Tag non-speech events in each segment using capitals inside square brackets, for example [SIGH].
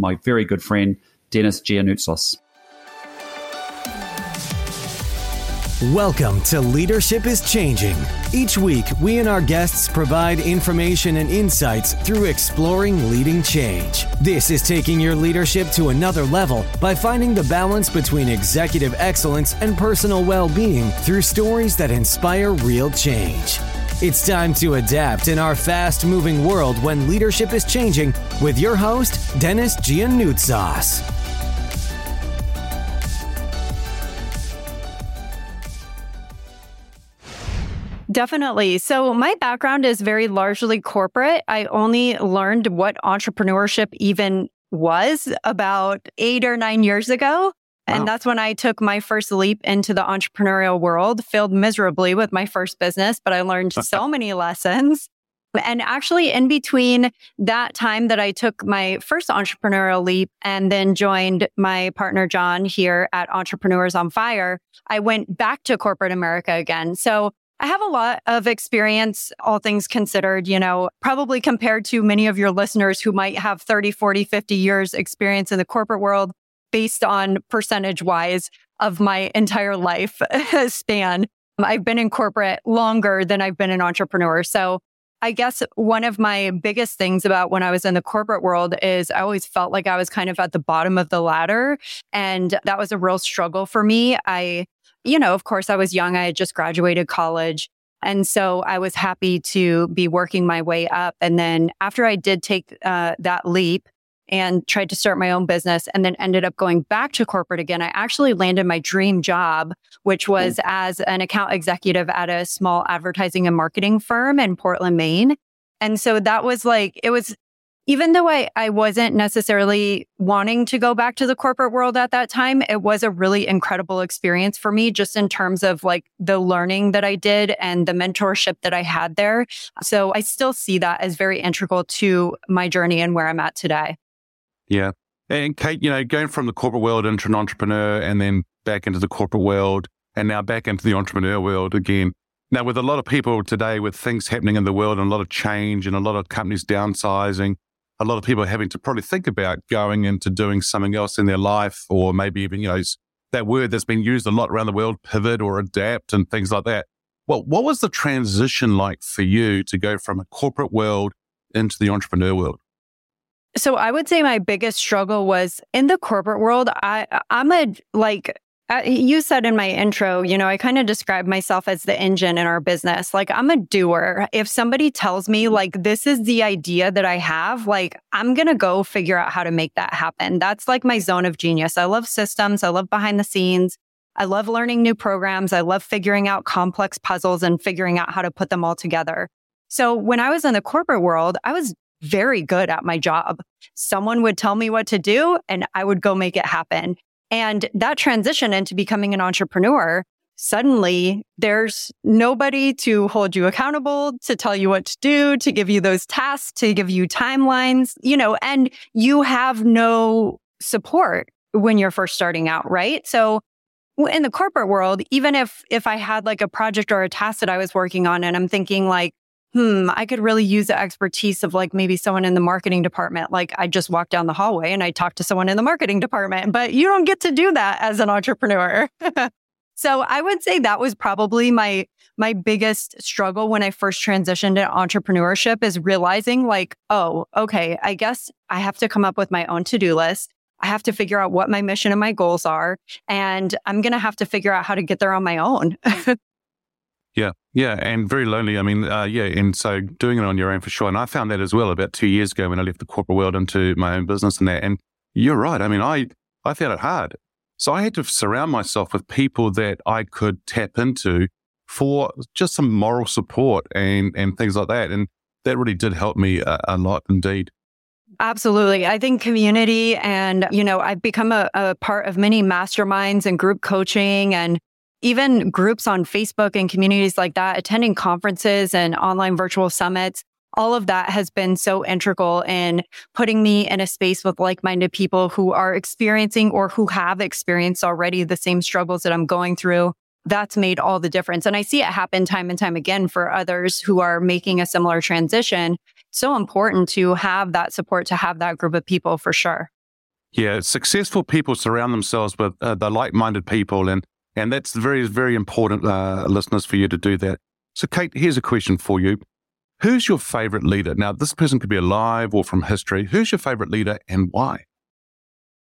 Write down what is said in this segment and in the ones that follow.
my very good friend, Dennis Giannoutsos. Welcome to Leadership is Changing. Each week, we and our guests provide information and insights through exploring leading change. This is taking your leadership to another level by finding the balance between executive excellence and personal well being through stories that inspire real change. It's time to adapt in our fast moving world when leadership is changing with your host, Dennis Giannoutsos. Definitely. So, my background is very largely corporate. I only learned what entrepreneurship even was about eight or nine years ago. And that's when I took my first leap into the entrepreneurial world, failed miserably with my first business, but I learned [LAUGHS] so many lessons. And actually, in between that time that I took my first entrepreneurial leap and then joined my partner, John, here at Entrepreneurs on Fire, I went back to corporate America again. So I have a lot of experience, all things considered, you know, probably compared to many of your listeners who might have 30, 40, 50 years experience in the corporate world based on percentage wise of my entire life [LAUGHS] span. I've been in corporate longer than I've been an entrepreneur. So I guess one of my biggest things about when I was in the corporate world is I always felt like I was kind of at the bottom of the ladder. And that was a real struggle for me. I, you know, of course, I was young. I had just graduated college. And so I was happy to be working my way up. And then after I did take uh, that leap, and tried to start my own business and then ended up going back to corporate again. I actually landed my dream job, which was mm. as an account executive at a small advertising and marketing firm in Portland, Maine. And so that was like, it was, even though I, I wasn't necessarily wanting to go back to the corporate world at that time, it was a really incredible experience for me, just in terms of like the learning that I did and the mentorship that I had there. So I still see that as very integral to my journey and where I'm at today. Yeah. And Kate, you know, going from the corporate world into an entrepreneur and then back into the corporate world and now back into the entrepreneur world again. Now, with a lot of people today, with things happening in the world and a lot of change and a lot of companies downsizing, a lot of people are having to probably think about going into doing something else in their life, or maybe even, you know, that word that's been used a lot around the world, pivot or adapt and things like that. Well, what was the transition like for you to go from a corporate world into the entrepreneur world? So I would say my biggest struggle was in the corporate world. I I'm a like uh, you said in my intro, you know, I kind of describe myself as the engine in our business. Like I'm a doer. If somebody tells me like this is the idea that I have, like I'm going to go figure out how to make that happen. That's like my zone of genius. I love systems. I love behind the scenes. I love learning new programs. I love figuring out complex puzzles and figuring out how to put them all together. So when I was in the corporate world, I was very good at my job. Someone would tell me what to do and I would go make it happen. And that transition into becoming an entrepreneur, suddenly there's nobody to hold you accountable, to tell you what to do, to give you those tasks, to give you timelines, you know, and you have no support when you're first starting out, right? So in the corporate world, even if if I had like a project or a task that I was working on and I'm thinking like, hmm, I could really use the expertise of like maybe someone in the marketing department. Like I just walked down the hallway and I talked to someone in the marketing department, but you don't get to do that as an entrepreneur. [LAUGHS] so I would say that was probably my my biggest struggle when I first transitioned to entrepreneurship is realizing like, oh, okay, I guess I have to come up with my own to-do list. I have to figure out what my mission and my goals are. And I'm going to have to figure out how to get there on my own. [LAUGHS] Yeah, yeah, and very lonely. I mean, uh, yeah, and so doing it on your own for sure. And I found that as well about two years ago when I left the corporate world into my own business and that. And you're right. I mean, I I found it hard, so I had to surround myself with people that I could tap into for just some moral support and and things like that. And that really did help me a, a lot indeed. Absolutely. I think community and, you know, I've become a, a part of many masterminds and group coaching and even groups on Facebook and communities like that, attending conferences and online virtual summits. All of that has been so integral in putting me in a space with like minded people who are experiencing or who have experienced already the same struggles that I'm going through. That's made all the difference. And I see it happen time and time again for others who are making a similar transition. So important to have that support, to have that group of people for sure. Yeah, successful people surround themselves with uh, the like-minded people, and and that's very very important, uh, listeners, for you to do that. So, Kate, here's a question for you: Who's your favorite leader? Now, this person could be alive or from history. Who's your favorite leader and why?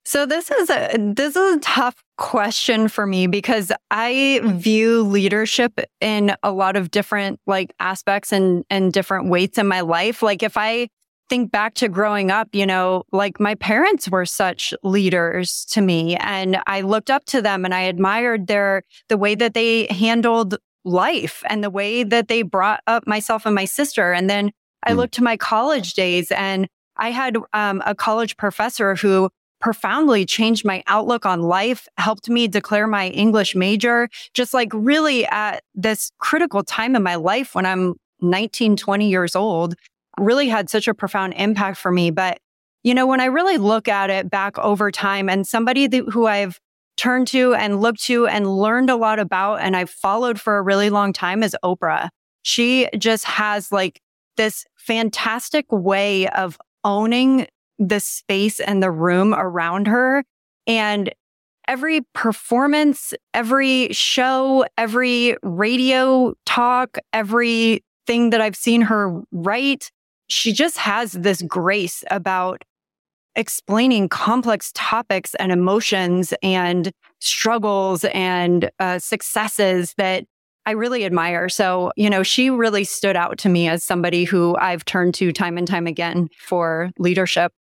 So this is a this is a tough question for me because I view leadership in a lot of different like aspects and and different weights in my life. Like if I think back to growing up, you know, like my parents were such leaders to me and I looked up to them and I admired their the way that they handled life and the way that they brought up myself and my sister. And then I mm. looked to my college days and I had um, a college professor who profoundly changed my outlook on life, helped me declare my English major, just like really at this critical time in my life when I'm 19, 20 years old, really had such a profound impact for me. But, you know, when I really look at it back over time and somebody who I've turned to and looked to and learned a lot about and I've followed for a really long time is Oprah. She just has like this fantastic way of owning the space and the room around her. And every performance, every show, every radio talk, everything that I've seen her write, she just has this grace about explaining complex topics and emotions and struggles and uh, successes that I really admire. So, you know, she really stood out to me as somebody who I've turned to time and time again for leadership.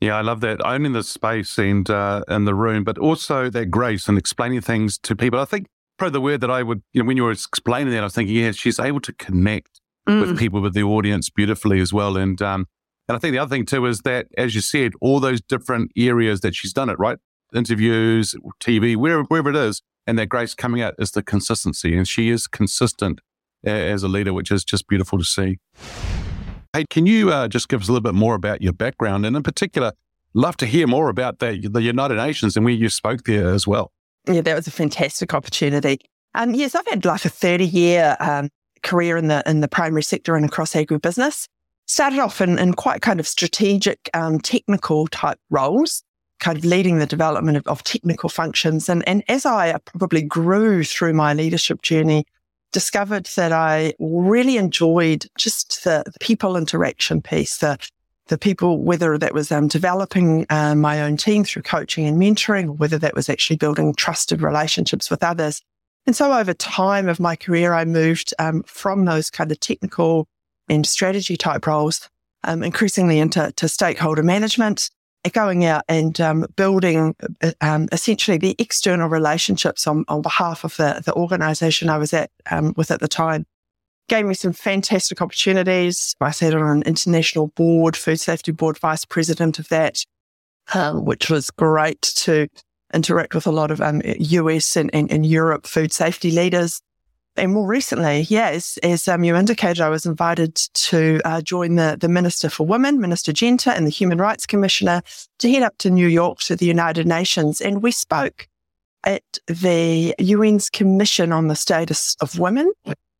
Yeah, I love that. Owning the space and uh, in the room, but also that grace and explaining things to people. I think probably the word that I would, you know, when you were explaining that, I was thinking, yeah, she's able to connect mm. with people, with the audience beautifully as well. And um, and I think the other thing too is that, as you said, all those different areas that she's done it, right? Interviews, TV, wherever, wherever it is, and that grace coming out is the consistency. And she is consistent as a leader, which is just beautiful to see. Hey, can you uh, just give us a little bit more about your background? And in particular, love to hear more about the, the United Nations and where you spoke there as well. Yeah, that was a fantastic opportunity. Um, yes, I've had like a 30 year um, career in the in the primary sector and across agribusiness. Started off in, in quite kind of strategic, um, technical type roles, kind of leading the development of, of technical functions. And, and as I probably grew through my leadership journey, discovered that I really enjoyed just the, people interaction piece, the the people, whether that was um, developing uh, my own team through coaching and mentoring, or whether that was actually building trusted relationships with others. And so over time of my career, I moved um, from those kind of technical and strategy type roles um, increasingly into stakeholder management going out and um, building uh, um, essentially the external relationships on, on behalf of the, the organization I was at um, with at the time. Gave me some fantastic opportunities. I sat on an international board, food safety board, vice president of that, um, which was great to interact with a lot of US um, and, and, and Europe food safety leaders. And more recently, yes, as um, you indicated, I was invited to uh, join the, the Minister for Women, Minister Genter, and the Human Rights Commissioner to head up to New York to the United Nations. And we spoke at the UN's Commission on the Status of Women,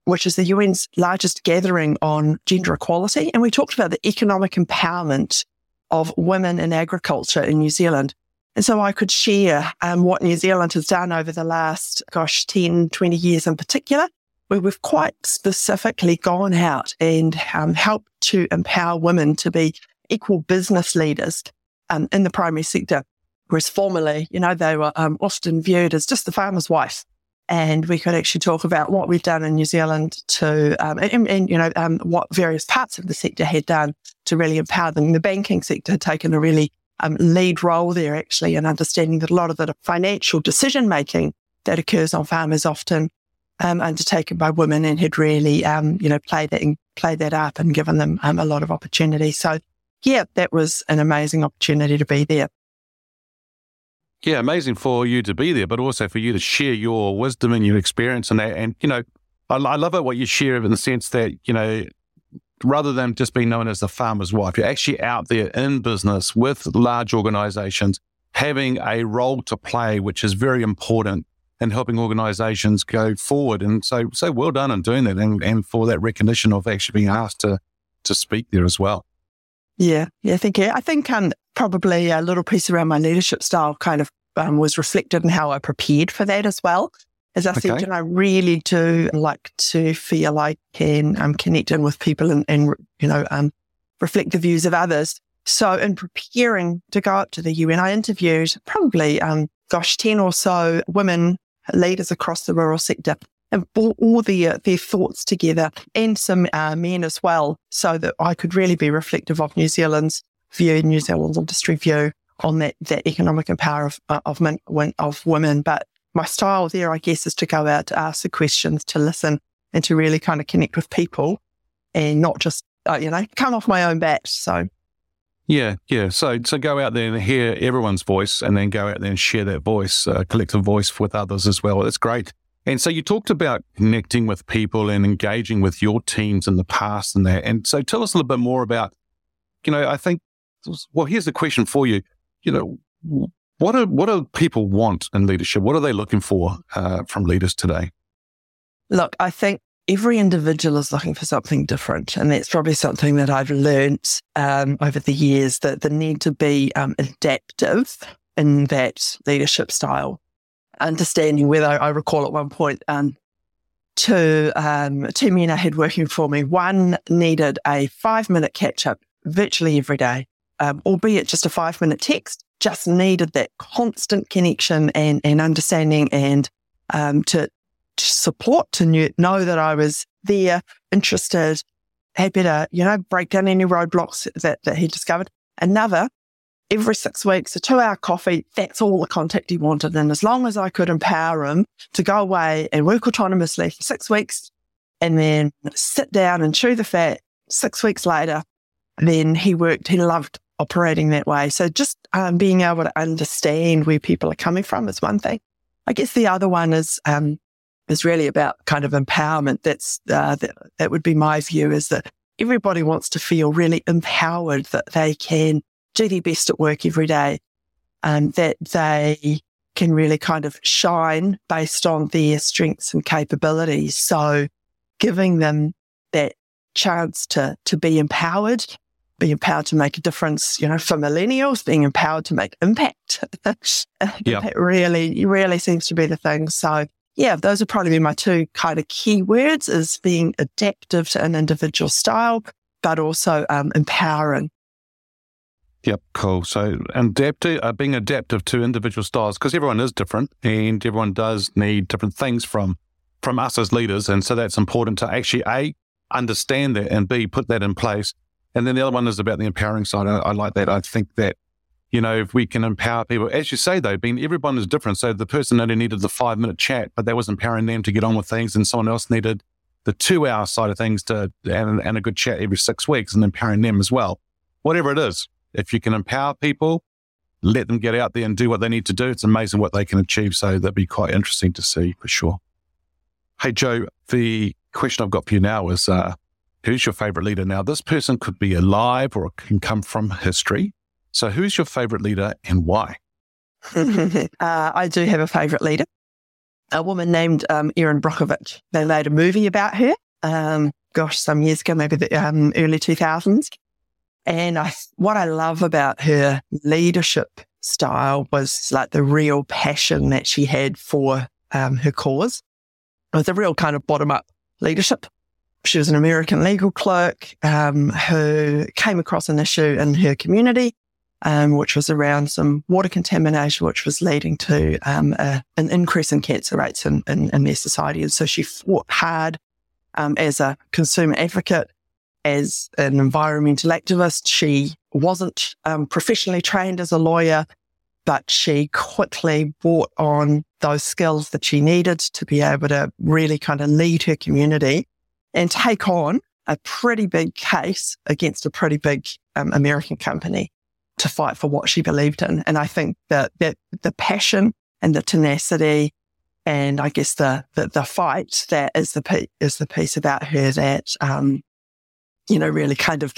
which is the UN's largest gathering on gender equality. And we talked about the economic empowerment of women in agriculture in New Zealand. And so I could share um, what New Zealand has done over the last, gosh, 10, 20 years in particular, where we've quite specifically gone out and um, helped to empower women to be equal business leaders um, in the primary sector. Whereas formerly, you know, they were um, often viewed as just the farmer's wife. And we could actually talk about what we've done in New Zealand to, um, and, and, you know, um, what various parts of the sector had done to really empower them. The banking sector had taken a really um, lead role there actually in understanding that a lot of the financial decision making that occurs on farm is often um, undertaken by women and had really, um, you know, played that, played that up and given them um, a lot of opportunity. So yeah, that was an amazing opportunity to be there. Yeah, amazing for you to be there, but also for you to share your wisdom and your experience and that. And, you know, I, I love it what you share in the sense that, you know, rather than just being known as the farmer's wife, you're actually out there in business with large organizations, having a role to play, which is very important in helping organizations go forward. And so, so well done in doing that and, and for that recognition of actually being asked to, to speak there as well. Yeah, yeah, thank you. I think um, probably a little piece around my leadership style kind of um, was reflected in how I prepared for that as well. As I okay. said, and I really do like to feel I can um, connect in with people and, and you know, um, reflect the views of others. So in preparing to go up to the UN, I interviewed probably, um, gosh, 10 or so women leaders across the rural sector and brought all their, their thoughts together and some uh, men as well, so that I could really be reflective of New Zealand's view, New Zealand's industry view on that, that economic empower of, uh, of, men, of women. But my style there, I guess, is to go out to ask the questions, to listen and to really kind of connect with people and not just, uh, you know, come off my own bat. So yeah, yeah. So, so go out there and hear everyone's voice, and then go out there and share that voice, uh, collective voice with others as well. That's great. And so you talked about connecting with people and engaging with your teams in the past and that. And so tell us a little bit more about, you know, I think, well, here's the question for you. You know, what do, what do people want in leadership? What are they looking for uh, from leaders today? Look, I think every individual is looking for something different. And that's probably something that I've learned um, over the years that the need to be um, adaptive in that leadership style. Understanding whether I recall at one point, um, two, um, two men I had working for me, one needed a five minute catch up virtually every day, um, albeit just a five minute text, just needed that constant connection and, and understanding and um, to, support to know that I was there, interested, happy to, you know, break down any roadblocks that, that he discovered. Another, every six weeks, a two hour coffee, that's all the contact he wanted. And as long as I could empower him to go away and work autonomously for six weeks and then sit down and chew the fat six weeks later, then he worked, he loved operating that way. So just um, being able to understand where people are coming from is one thing. I guess the other one is um, is really about kind of empowerment. That's uh, that, that would be my view is that everybody wants to feel really empowered that they can do their best at work every day, and that they can really kind of shine based on their strengths and capabilities. So giving them that chance to to be empowered, be empowered to make a difference, you know, for millennials, being empowered to make impact. [LAUGHS] yeah. That really, really seems to be the thing. So yeah, those would probably be my two kind of key words is being adaptive to an individual style, but also um, empowering. Yep, cool. So adaptive, uh, being adaptive to individual styles because everyone is different and everyone does need different things from from us as leaders, and so that's important to actually a understand that and b put that in place. And then the other one is about the empowering side. I, I like that. I think that you know, if we can empower people, as you say, though, being everyone is different. So the person only needed the five minute chat, but that was empowering them to get on with things, and someone else needed the two hour side of things to and, and a good chat every six weeks and empowering them as well. Whatever it is, if you can empower people, let them get out there and do what they need to do. It's amazing what they can achieve. So that'd be quite interesting to see for sure. Hey, Joe, the question I've got for you now is uh, who's your favorite leader? Now, this person could be alive or can come from history. So, who's your favorite leader and why? [LAUGHS] uh, I do have a favorite leader, a woman named um, Erin Brockovich. They made a movie about her, um, gosh, some years ago, maybe the um, early 2000s. And I, what I love about her leadership style was like the real passion that she had for um, her cause. It was a real kind of bottom up leadership. She was an American legal clerk um, who came across an issue in her community um, which was around some water contamination, which was leading to um, a, an increase in cancer rates in, in, in, their society. And so she fought hard um, as a consumer advocate, as an environmental activist. She wasn't um, professionally trained as a lawyer, but she quickly brought on those skills that she needed to be able to really kind of lead her community and take on a pretty big case against a pretty big um, American company to fight for what she believed in. And I think that, that the passion and the tenacity and I guess the, the, the fight that is the, is the piece about her that, um, you know, really kind of,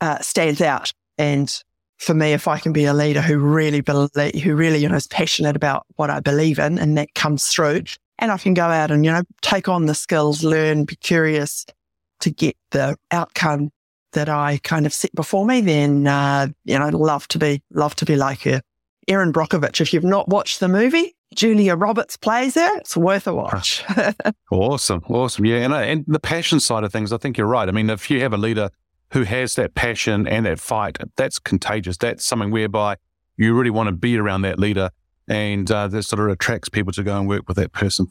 uh, stands out. And for me, if I can be a leader who really believe, who really, you know, is passionate about what I believe in and that comes through and I can go out and, you know, take on the skills, learn, be curious to get the outcome that I kind of set before me, then, uh, you know, love to be, love to be like her. Erin Brockovich, if you've not watched the movie, Julia Roberts plays her. It's worth a watch. [LAUGHS] awesome. Awesome. Yeah. And, uh, and the passion side of things, I think you're right. I mean, if you have a leader who has that passion and that fight, that's contagious. That's something whereby you really want to be around that leader and uh, that sort of attracts people to go and work with that person.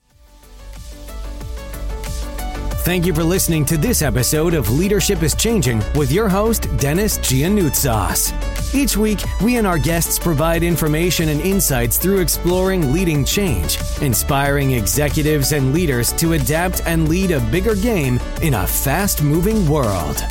Thank you for listening to this episode of Leadership is Changing with your host, Dennis Giannoutsos. Each week, we and our guests provide information and insights through exploring leading change, inspiring executives and leaders to adapt and lead a bigger game in a fast moving world.